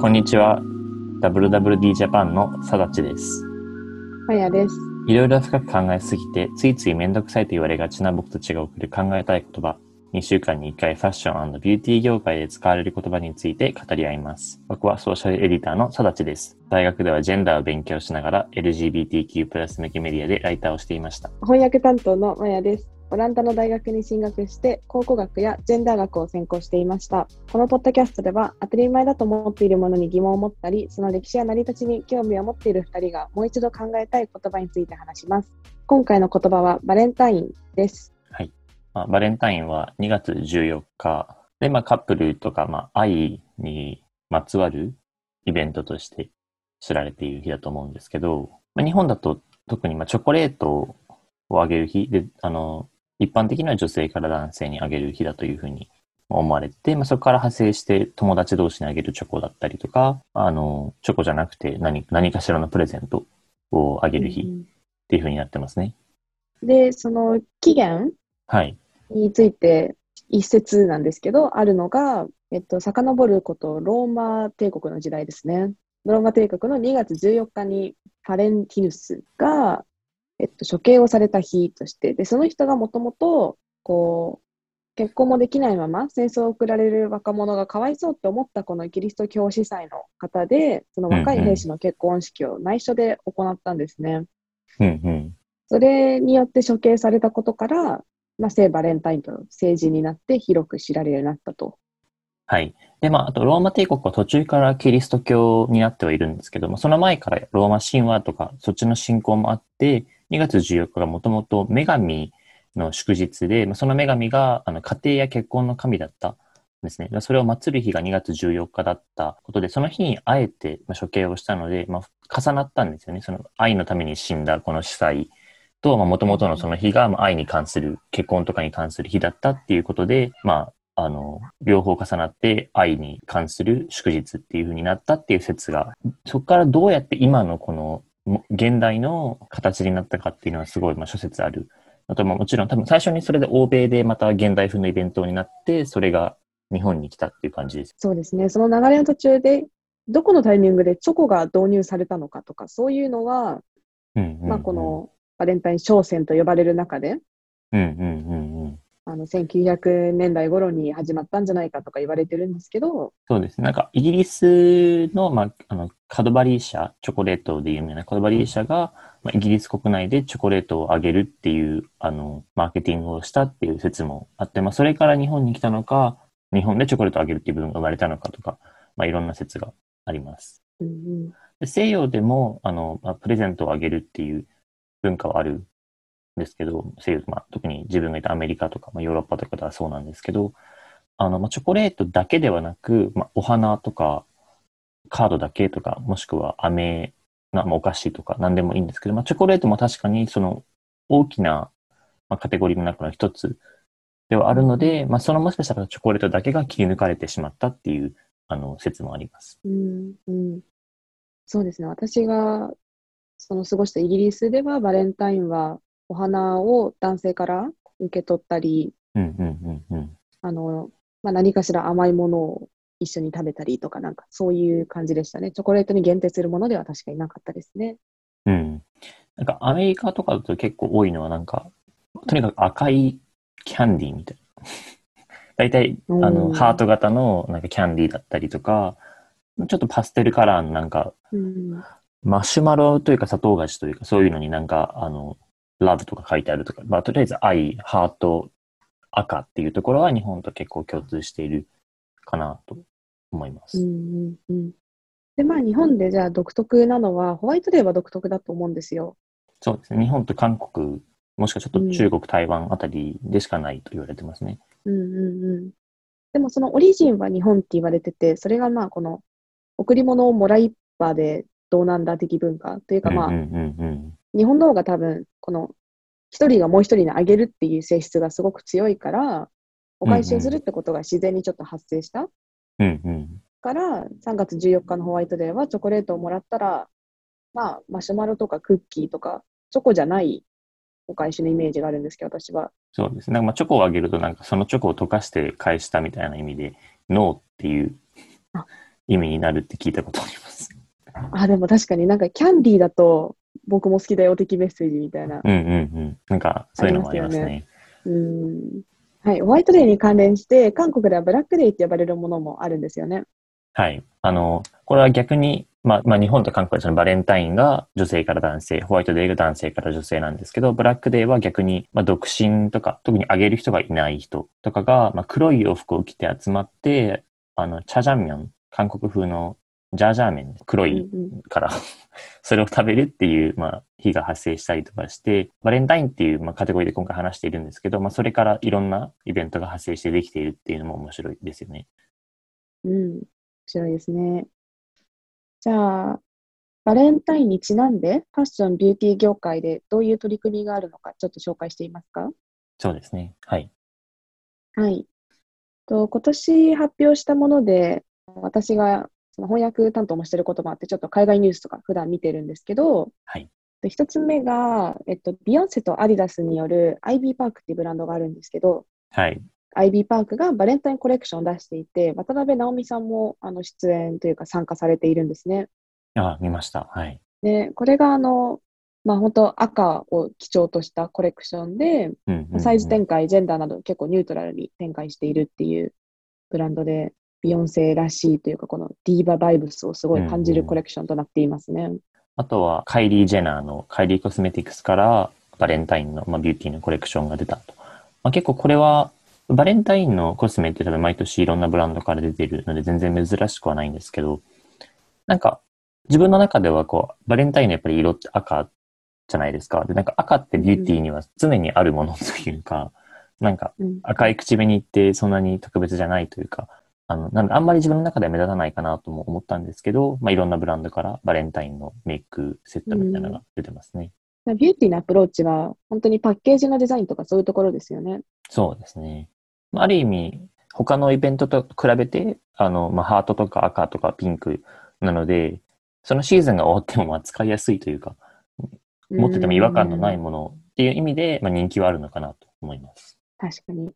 こんにちは。WWD ジャパンのさだちです。まやです。いろいろ深く考えすぎて、ついついめんどくさいと言われがちな僕たちが送る考えたい言葉。2週間に1回ファッションビューティー業界で使われる言葉について語り合います。僕はソーシャルエディターのさだちです。大学ではジェンダーを勉強しながら LGBTQ+, 向けメディアでライターをしていました。翻訳担当のまやです。オランダの大学に進学して、考古学やジェンダー学を専攻していました。このポッドキャストでは、当たり前だと思っているものに疑問を持ったり、その歴史や成り立ちに興味を持っている2人がもう一度考えたい言葉について話します。今回の言葉はバレンタインです。はい。まあ、バレンタインは2月14日で、まあ、カップルとか、まあ、愛にまつわるイベントとして知られている日だと思うんですけど、まあ、日本だと特にまあチョコレートをあげる日で、あの、一般的には女性から男性にあげる日だというふうに思われて、まあ、そこから派生して友達同士にあげるチョコだったりとか、あの、チョコじゃなくて何何かしらのプレゼントをあげる日っていうふうになってますね。で、その起源はい。について一説なんですけど、あるのが、えっと、遡ること、ローマ帝国の時代ですね。ローマ帝国の2月14日にパレンティヌスが、えっと、処刑をされた日として、で、その人がもともと、こう、結婚もできないまま戦争を送られる若者がかわいそうって思ったこのキリスト教司祭の方で、その若い兵士の結婚式を内緒で行ったんですね。うんうん。それによって処刑されたことから、まあ、聖バレンタインと聖人になって広く知られるようになったと。はい。で、まあ、あと、ローマ帝国は途中からキリスト教になってはいるんですけども、その前からローマ神話とか、そっちの信仰もあって、2月14日がもともと女神の祝日で、その女神があの家庭や結婚の神だったんですね。それを祀る日が2月14日だったことで、その日にあえて処刑をしたので、まあ、重なったんですよね。その愛のために死んだこの司祭と、まあ、元々のその日が愛に関する、結婚とかに関する日だったっていうことで、まあ、あの、両方重なって愛に関する祝日っていう風になったっていう説が、そこからどうやって今のこの現代の形になったかっていうのはすごい、まあ、諸説ある。あと、まあもちろん多分最初にそれで欧米でまた現代風のイベントになって、それが日本に来たっていう感じです。そうですね。その流れの途中で、どこのタイミングでチョコが導入されたのかとか、そういうのは、うんうんうんまあ、こ、のバレンタイン商戦と呼ばれる中で、うんうんうんうん。あの1900年代頃に始まったんじゃないかとか言われてるんですけど、そうですね。なんか、イギリスの、まあ、あの、カドバリー社、チョコレートで有名なカドバリー社が、まあ、イギリス国内でチョコレートをあげるっていう、あの、マーケティングをしたっていう説もあって、まあ、それから日本に来たのか、日本でチョコレートをあげるっていう部分が生まれたのかとか、まあ、いろんな説があります。で西洋でも、あの、まあ、プレゼントをあげるっていう文化はあるんですけど、西洋、まあ、特に自分がいたアメリカとか、まあ、ヨーロッパとかではそうなんですけど、あの、まあ、チョコレートだけではなく、まあ、お花とか、カードだけとか、もしくは飴、なまあ、お菓子とか何でもいいんですけど、まあ、チョコレートも確かにその大きな、まあ、カテゴリーの中の一つではあるので、まあ、そのもしかしたらチョコレートだけが切り抜かれてしまったっていう、あの、説もあります。うんうん、そうですね。私がその過ごしたイギリスでは、バレンタインはお花を男性から受け取ったり、うんうんうんうん。あの、まあ、何かしら甘いものを一緒に食べたりとか、なんかそういう感じでしたね。チョコレートに限定するものでは確かになかったですね。うん。なんかアメリカとかだと結構多いのはなんか、とにかく赤いキャンディーみたいな。大体、あうの、んハート型のなんかキャンディーだったりとか、ちょっとパステルカラーのなんか、うん、マシュマロというか砂糖菓子というか、そういうのになんか、あの、ラブとか書いてあるとか、まあ、とりあえず愛、ハート、赤っていうところは日本と結構共通しているかなと思います。うんうんうん。で、まあ日本でじゃあ独特なのは、ホワイトデーは独特だと思うんですよ。そうですね。日本と韓国、もしくはちょっと中国、台湾あたりでしかないと言われてますね。うんうんうん。でもそのオリジンは日本って言われてて、それがまあこの贈り物をもらいっぱでどうなんだ的文化というかまあ、うんうんうんうん。日本の方が多分この一人がもう一人にあげるっていう性質がすごく強いから、お返しをするってことが自然にちょっと発生したうんうん。から、3月14日のホワイトデーはチョコレートをもらったら、まあ、マシュマロとかクッキーとか、チョコじゃないお返しのイメージがあるんですけど、私は。そうですね。なんかまあチョコをあげると、なんかそのチョコを溶かして返したみたいな意味で、ノーっていうあ意味になるって聞いたことあります。あ、でも確かになんかキャンディーだと僕も好きだよ的メッセージみたいな。うんうんうん。なんか、そういうのもありますありね。うん。はい。ホワイトデーに関連して、韓国ではブラックデーって呼ばれるものもあるんですよね。はい。あの、これは逆に、まあ、まあ、日本と韓国でそのバレンタインが女性から男性、ホワイトデーが男性から女性なんですけど、ブラックデーは逆に、まあ、独身とか、特にあげる人がいない人とかが、まあ、黒い洋服を着て集まって、あの、チャジャンミョン、韓国風のジャージャー麺、黒うんいうんから、それを食べるっていう、まあ、日が発生したりとかして、バレンタインっていう、まあ、カテゴリーで今回話しているんですけど、まあ、それからいろんなイベントが発生してできているっていうのも面白いですよね。うん。面白いですね。じゃあ、バレンタインにちなんで、ファッション、ビューティー業界でどういう取り組みがあるのか、ちょっと紹介していますか？そうですね。はい。はい。と今年発表したもので、私がその翻訳担当もしてることもあって、ちょっと海外ニュースとか普段見てるんですけど、はい。で一つ目が、えっと、ビヨンセとアディダスによる IB パークっていうブランドがあるんですけど、はい。IB パークがバレンタインコレクションを出していて、渡辺直美さんもあの出演というか参加されているんですね。あ、見ました。はい。で、これがあの、まあ本当赤を基調としたコレクションで、うんうんうんサイズ展開、ジェンダーなど結構ニュートラルに展開しているっていうブランドで、ビヨンセらしいというか、このディーババイブスをすごい感じるコレクションとなっていますね。あとは、カイリー・ジェナーのカイリー・コスメティクスからバレンタインの、まあ、ビューティーのコレクションが出たと。まあ、結構これは、バレンタインのコスメって多分毎年いろんなブランドから出てるので全然珍しくはないんですけど、なんか自分の中ではこう、バレンタインのやっぱり色って赤じゃないですか。で、なんか赤ってビューティーには常にあるものというか、なんかうん赤い口紅ってそんなに特別じゃないというか、あの、なんであんまり自分の中では目立たないかなとも思ったんですけど、まあ、いろんなブランドからバレンタインのメイクセットみたいなのが出てますね。ビューティーなアプローチは、本当にパッケージのデザインとかそういうところですよね。そうですね。まあある意味、他のイベントと比べて、あの、まあ、ハートとか赤とかピンクなので、そのシーズンが終わってもまあ使いやすいというか、持ってても違和感のないうんものっていう意味で、まあ、人気はあるのかなと思います。確かに。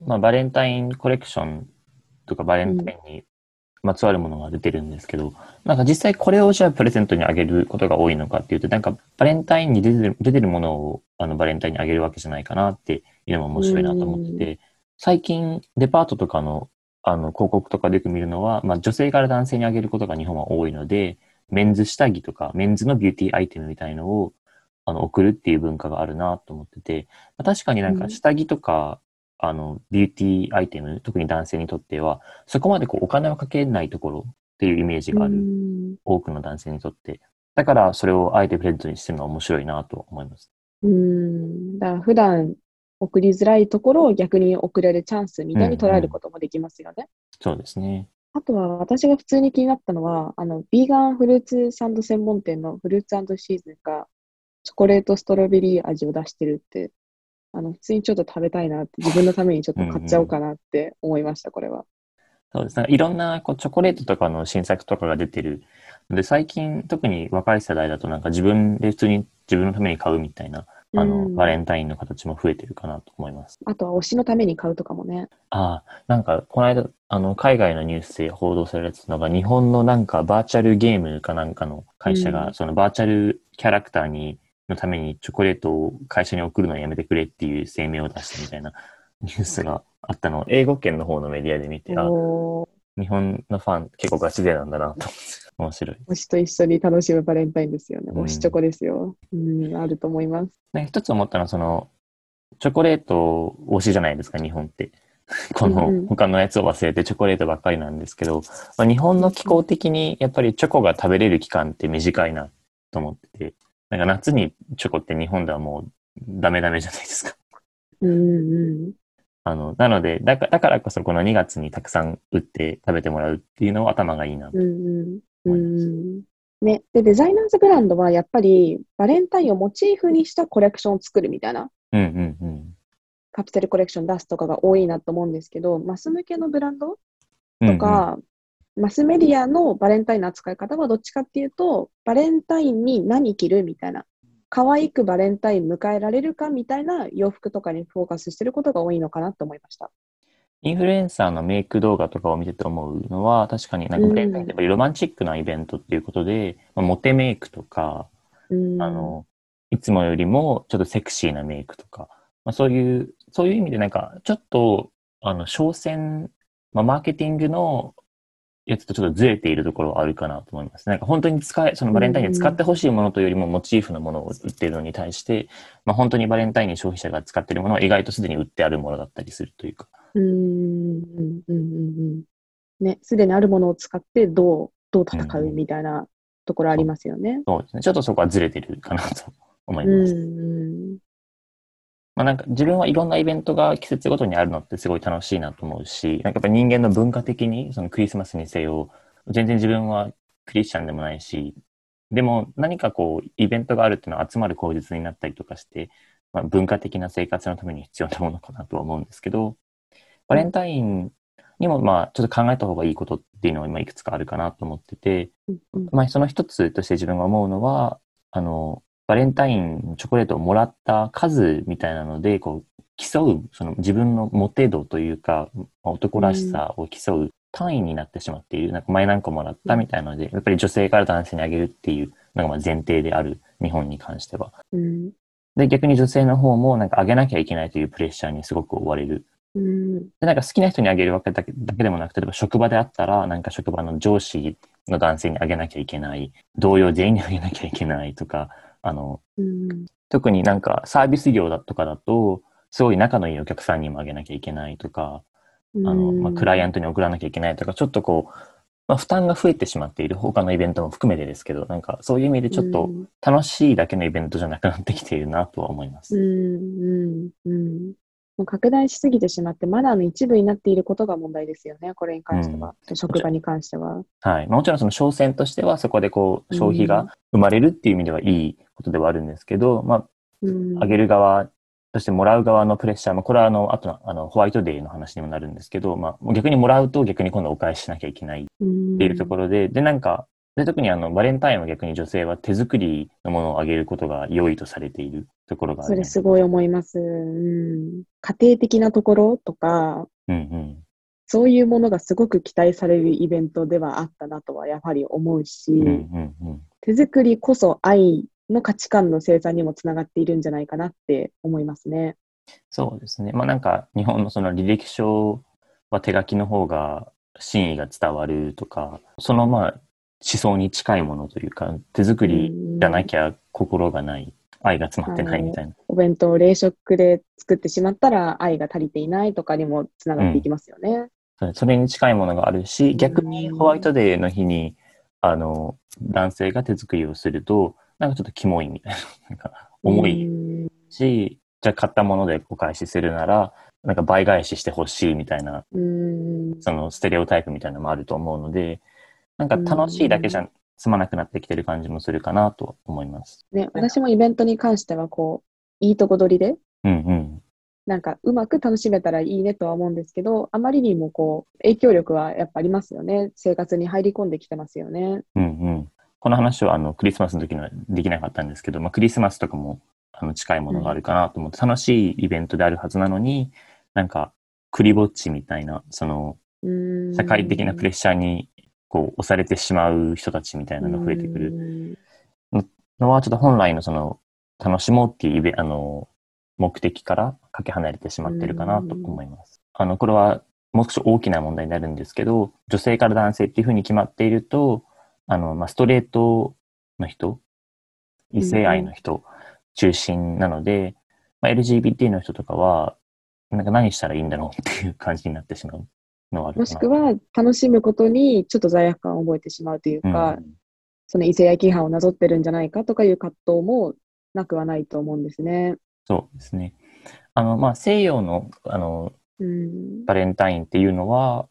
まあ、バレンタインコレクションとかバレンタインにまつわるものが出てるんですけど、なんか実際これをじゃあプレゼントにあげることが多いのかっていうと、なんかバレンタインに出てる出てるものをあのバレンタインにあげるわけじゃないかなっていうのも面白いなと思ってて、最近デパートとかのあの広告とかでよく見るのは、まあ女性から男性にあげることが日本は多いので、メンズ下着とかメンズのビューティーアイテムみたいのをあの送るっていう文化があるなと思ってて、まあ確かになんか下着とか、あの、ビューティーアイテム、特に男性にとっては、そこまでこうお金をかけないところっていうイメージがあうる、ん多くの男性にとって。だからそれをあえてプレゼントにしてるのは面白いなと思います。うん。だから普段送りづらいところを逆に送れるチャンスみたいに捉えることもできますよね。そうですね。あとは私が普通に気になったのは、あの、ビーガンフルーツサンド専門店のフルーツシーズンがチョコレートストロベリー味を出してるって、あの、普通にちょっと食べたいなって、自分のためにちょっと買っちゃおうかなって思いました、これは。そうですね。いろんなこうチョコレートとかの新作とかが出てるので、最近特に若い世代だとなんか自分で普通に自分のために買うみたいな、あうの、んバレンタインの形も増えてるかなと思います。あとは推しのために買うとかもね。ああ、なんか、この間、あの、海外のニュースで報道されたのが、日本のなんかバーチャルゲームかなんかの会社が、うんそのバーチャルキャラクターに、のためにチョコレートを会社に送るのをやめてくれっていう声明を出したみたいなニュースがあったのを、英語圏の方のメディアで見て、あ、日本のファン結構ガチ勢なんだなと面白い。推しと一緒に楽しむバレンタインですよね。うん推しチョコですよ。うん、あると思います。なんか一つ思ったのは、その、チョコレート推しじゃないですか、日本って。こうんうんの他のやつを忘れてチョコレートばっかりなんですけど、まあ、日本の気候的にやっぱりチョコが食べれる期間って短いなと思ってて、なんか夏にチョコって日本ではもうダメダメじゃないですか。うんうん。あの、なので、だからだからこそこの2月にたくさん売って食べてもらうっていうのは頭がいいなとうんうん。思います。うんね、で、デザイナーズブランドはやっぱりバレンタインをモチーフにしたコレクションを作るみたいなうんうんうん。カプセルコレクション出すとかが多いなと思うんですけど、マス向けのブランドうんうんとか、マスメディアのバレンタインの扱い方はどっちかっていうと、バレンタインに何着るみたいな、可愛くバレンタイン迎えられるかみたいな洋服とかにフォーカスしてることが多いのかなと思いました。インフルエンサーのメイク動画とかを見てて思うのは、確かになんかバレンタインってロマンチックなイベントっていうことで、まあ、モテメイクとか、うんあの、いつもよりもちょっとセクシーなメイクとか、まあ、そういう、そういう意味でなんか、ちょっと、あの、商戦、まあ、マーケティングのやつとちょっとずれているところはあるかなと思います。なんか本当に使え、そのバレンタインに使ってほしいものというよりもモチーフのものを売っているのに対して、まあ、本当にバレンタインに消費者が使っているものは意外とすでに売ってあるものだったりするというか。うんうんうんうんうんね、すでにあるものを使ってどう、どう戦うみたいなところありますよね。そうですね。ちょっとそこはずれてるかなと思いうんます。うんまあなんか自分はいろんなイベントが季節ごとにあるのってすごい楽しいなと思うし、なんかやっぱ人間の文化的にそのクリスマスにせよ、全然自分はクリスチャンでもないし、でも何かこうイベントがあるっていうのは集まる口実になったりとかして、まあ、文化的な生活のために必要なものかなとは思うんですけど、バレンタインにもまあちょっと考えた方がいいことっていうのは今いくつかあるかなと思ってて、まあ、その一つとして自分が思うのは、あの、バレンタインのチョコレートをもらった数みたいなので、こう、競う、その自分のモテ度というか、まあ男らしさを競う単位になってしまっている。なんか前何個もらったみたいなので、やっぱり女性から男性にあげるっていうのがまあ前提である日本に関しては。うんで、逆に女性の方もなんかあげなきゃいけないというプレッシャーにすごく追われる。うんで、なんか好きな人にあげるわけだけだけでもなくて、例えば職場であったら、なんか職場の上司の男性にあげなきゃいけない、同僚全員にあげなきゃいけないとか、あの、うん特になんかサービス業だとかだと、すごい仲のいいお客さんにもあげなきゃいけないとか、あの、まあ、クライアントに送らなきゃいけないとか、ちょっとこう、まあ、負担が増えてしまっている他のイベントも含めてですけど、なんかそういう意味でちょっとうん楽しいだけのイベントじゃなくなってきているなとは思いまうす。んうんうんもう拡大しすぎてしまって、マナーの一部になっていることが問題ですよね、これに関しては。職場に関しては。はい。まあもちろんその商戦としてはそこでこう消費が生まれるっていう意味ではいいことではあるんですけど、まうんあ、あげる側、そしてもらう側のプレッシャー、まあ、これはあの、あとの、あの、ホワイトデーの話にもなるんですけど、まあ、逆にもらうと逆に今度お返ししなきゃいけないっていうところで、で、なんか、で、特にあの、バレンタインは逆に女性は手作りのものをあげることが良いとされているところがある、それすごい思います。うん、家庭的なところとか、うんうん。そういうものがすごく期待されるイベントではあったなとはやはり思うし、うんうんうん。手作りこそ愛の価値観の生産にもつながっているんじゃないかなって思いますね。そうですね。まあなんか、日本のその履歴書は手書きの方が真意が伝わるとか、そのまあ思想に近いものというか、手作りじゃなきゃ心がない、愛が詰まってないみたいな。お弁当を冷食で作ってしまったら愛が足りていないとかにもつながっていきますよね。それそれに近いものがあるし、逆にホワイトデーの日に、あの、男性が手作りをすると、なんかちょっとキモいみたいな、なんか重いうんし、じゃあ買ったものでお返しするなら、なんか倍返ししてほしいみたいな、うんそのステレオタイプみたいなのもあると思うので、なんか楽しいだけじゃ済まなくなってきてる感じもするかなと思います。ね、私もイベントに関してはこういいとこ取りでうんうん。なんかうまく楽しめたらいいねとは思うんですけど、あまりにもこう影響力はやっぱありますよね。生活に入り込んできてますよね。うんうん。この話はあのクリスマスの時にはできなかったんですけど、まあ、クリスマスとかもあの近いものがあるかなと思って、楽しいイベントであるはずなのに、なんか、クリぼっちみたいな、その、うん社会的なプレッシャーにこう押されてしまう人たちみたいなのが増えてくるる。のは、ちょっと本来のその、楽しもうっていうイベあの、目的からかけ離れてしまってるかなと思います。あの、これはもう少し大きな問題になるんですけど、女性から男性っていうふうに決まっていると、あの、まあ、ストレートの人、異性愛の人中心なので、まあ、LGBT の人とかは、なんか何したらいいんだろうっていう感じになってしまうのはあるもしくは楽しむことにちょっと罪悪感を覚えてしまうというか、うんその異性愛規範をなぞってるんじゃないかとかいう葛藤もなくはないと思うんですね。そうですね。あの、まあ、西洋の、あの、うん。バレンタインっていうのは、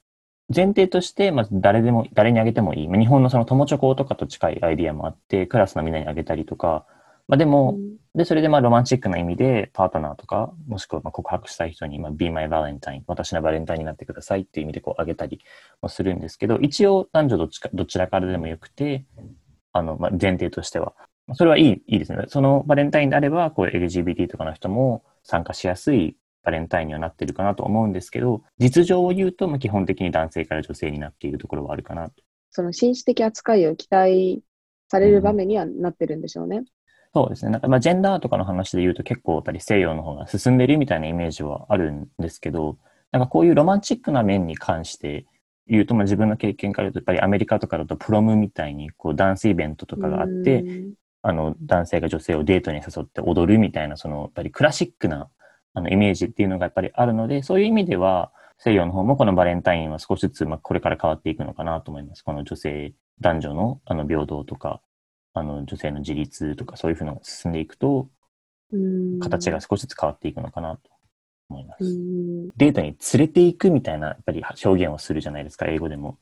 前提として、まず誰でも、誰にあげてもいい。まあ日本のその友チョコとかと近いアイディアもあって、クラスのみんなにあげたりとか、まあでも、で、それでまあロマンチックな意味で、パートナーとか、もしくはまあ告白したい人に、まあ、be my valentine、私のバレンタインになってくださいっていう意味でこうあげたりもするんですけど、一応男女どっちか、どちらからでもよくて、あの、まあ、前提としては。それはいい、いいですね。そのバレンタインであれば、こう LGBT とかの人も参加しやすいバレンタインにはなってるかなと思うんですけど、実情を言うと、まあ、基本的に男性から女性になっているところはあるかなと。その紳士的扱いを期待される場面にはなってるんでしょうね。うんそうですね。なんかまあジェンダーとかの話で言うと結構やっぱり西洋の方が進んでるみたいなイメージはあるんですけど、なんかこういうロマンチックな面に関して言うと、まあ自分の経験から言うと、やっぱりアメリカとかだとプロムみたいにこうダンスイベントとかがあって、あの男性が女性をデートに誘って踊るみたいな、そのやっぱりクラシックなあのイメージっていうのがやっぱりあるので、そういう意味では西洋の方もこのバレンタインは少しずつまあこれから変わっていくのかなと思います。この女性、男女のあの平等とか、あの女性の自立とかそういうふうなのが進んでいくと、形が少しずつ変わっていくのかなと思います。デートに連れていくみたいなやっぱり表現をするじゃないですか、英語でも。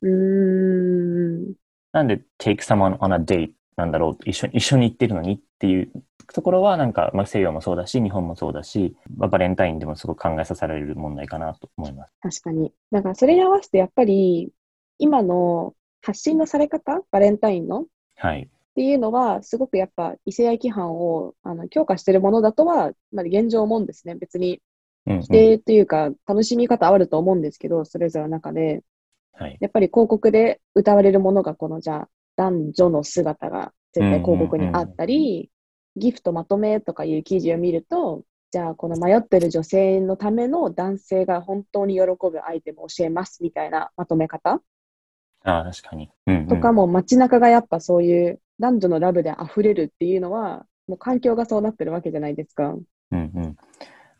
なんで take someone on a date なんだろう一緒一緒に行ってるのにっていうところはなんか、まあ、西洋もそうだし、日本もそうだし、まあ、バレンタインでもすごく考えさせられる問題かなと思います。確かに。だからそれに合わせてやっぱり今の発信のされ方、バレンタインの、はい、っていうのは、すごくやっぱ異性愛規範をあの強化しているものだとは、まあ、現状思うんですね。別に否定というか、楽しみ方あると思うんですけど、それぞれの中で。はい、やっぱり広告で歌われるものが、このじゃあ、男女の姿が絶対広告にあったり、ギフトまとめとかいう記事を見ると、じゃあこの迷ってる女性のための男性が本当に喜ぶアイテムを教えますみたいなまとめ方ああ、確かに。うんうん、とかも街中がやっぱそういう男女のラブで溢れるっていうのは、もう環境がそうなってるわけじゃないですか。うんうん。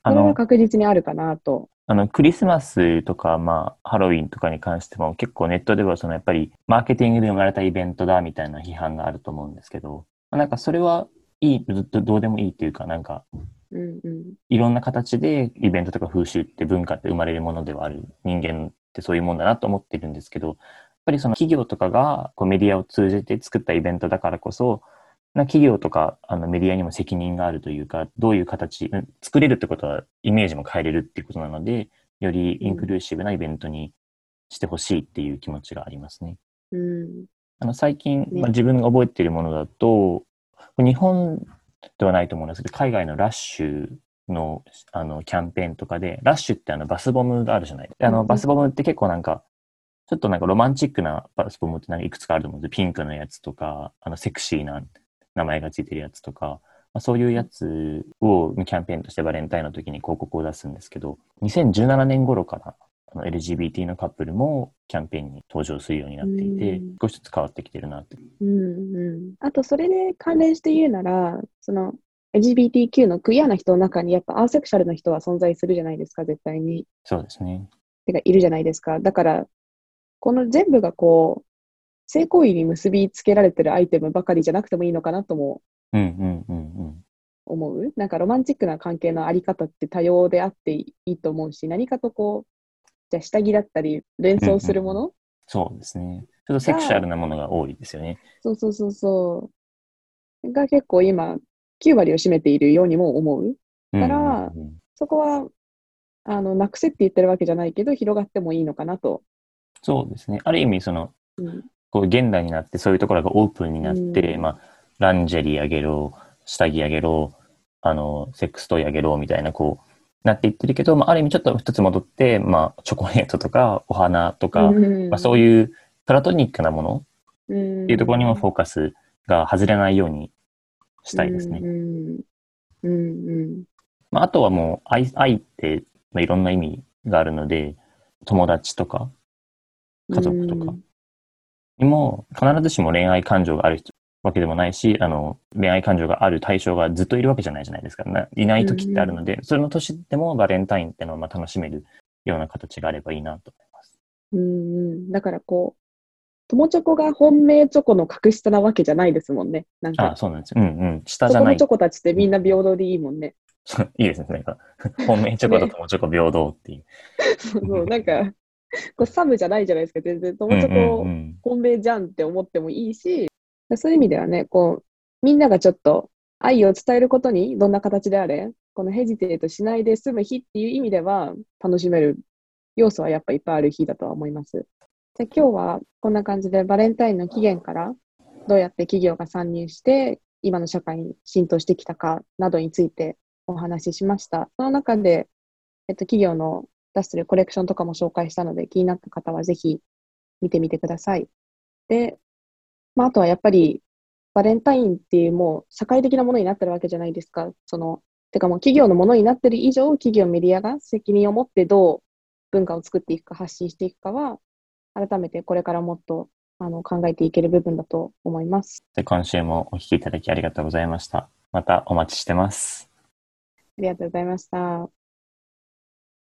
あの、それは確実にあるかなと。あの、クリスマスとか、まあ、ハロウィンとかに関しても、結構ネットでは、その、やっぱり、マーケティングで生まれたイベントだ、みたいな批判があると思うんですけど、なんかそれはいい、どどうでもいいっていうか、なんか、うんうん、いろんな形でイベントとか風習って文化って生まれるものではある人間ってそういうもんだなと思ってるんですけど、やっぱりその企業とかがこうメディアを通じて作ったイベントだからこそ、な企業とかあのメディアにも責任があるというか、どういう形、作れるってことはイメージも変えれるっていうことなので、よりインクルーシブなイベントにしてほしいっていう気持ちがありますね。うん、あの最近、ね、まあ、自分が覚えているものだと、日本ではないと思うんですけど、海外のラッシュのあのキャンペーンとかで、ラッシュってあのバスボムがあるじゃない。あのバスボムって結構なんか、ちょっとなんかロマンチックなバスボムってなんかいくつかあると思うんですピンクのやつとか、あのセクシーな名前がついてるやつとか、まあ、そういうやつをキャンペーンとしてバレンタインの時に広告を出すんですけど、2017年頃からあの LGBT のカップルもキャンペーンに登場するようになっていて、うん、少しずつ変わってきてるなって。うんうん、あと、それで関連して言うなら、その LGBTQ のクイアな人の中にやっぱアーセクシャルな人は存在するじゃないですか、絶対に。そうですね。てか、いるじゃないですか。だから、この全部がこう、性行為に結びつけられてるアイテムばかりじゃなくてもいいのかなとも思う。なんかロマンチックな関係のあり方って多様であっていいと思うし、何かとこう、じゃあ下着だったり連想するもの、うんうん、そうですね。ちょっとセクシャルなものが多いですよね。そうそうそうそう。が結構今、9割を占めているようにも思う。から、そこは、あの、なくせって言ってるわけじゃないけど、広がってもいいのかなと。そうですね。ある意味、その、うん、こう現代になってそういうところがオープンになって、うん、まあ、ランジェリーあげろ、下着あげろ、あの、セックストイあげろみたいな、こう、なっていってるけど、まあ、ある意味ちょっと一つ戻って、まあ、チョコレートとか、お花とか、うん、まあ、そういうプラトニックなものっていうところにもフォーカスが外れないようにしたいですね。うん、まあ、あとはもう愛、愛って、まあ、いろんな意味があるので、友達とか、家族とか、にも必ずしも恋愛感情があるわけでもないし、あの、恋愛感情がある対象がずっといるわけじゃないじゃないですか。いない時ってあるので、うん、それの年でもバレンタインっていうのをまあ楽しめるような形があればいいなと思います。うん、だからこう、友チョコが本命チョコの格下なわけじゃないですもんね。なんか。あそうなんですよ。うんうん。下じゃない。チョコたちってみんな平等でいいもんね。いいですね。なんか、本命チョコと友チョコ平等っていう。ね、そうそう、なんか、これサブじゃないじゃないですか、全然。友チョコ本命じゃんって思ってもいいし、そういう意味ではね、こう、みんながちょっと愛を伝えることに、どんな形であれ、このヘジテートしないで済む日っていう意味では、楽しめる要素はやっぱいっぱいある日だとは思います。じゃあ今日はこんな感じでバレンタインの期限からどうやって企業が参入して今の社会に浸透してきたかなどについてお話ししました。その中でえっと、企業の出してるコレクションとかも紹介したので、気になった方はぜひ見てみてください。で、まあ、あとはやっぱり、バレンタインっていうもう社会的なものになってるわけじゃないですか。その、てかもう企業のものになってる以上、企業メディアが責任を持ってどう文化を作っていくか、発信していくかは、改めてこれからもっとあの考えていける部分だと思います。で今週もお聞きいただきありがとうございました。またお待ちしてます。ありがとうございました。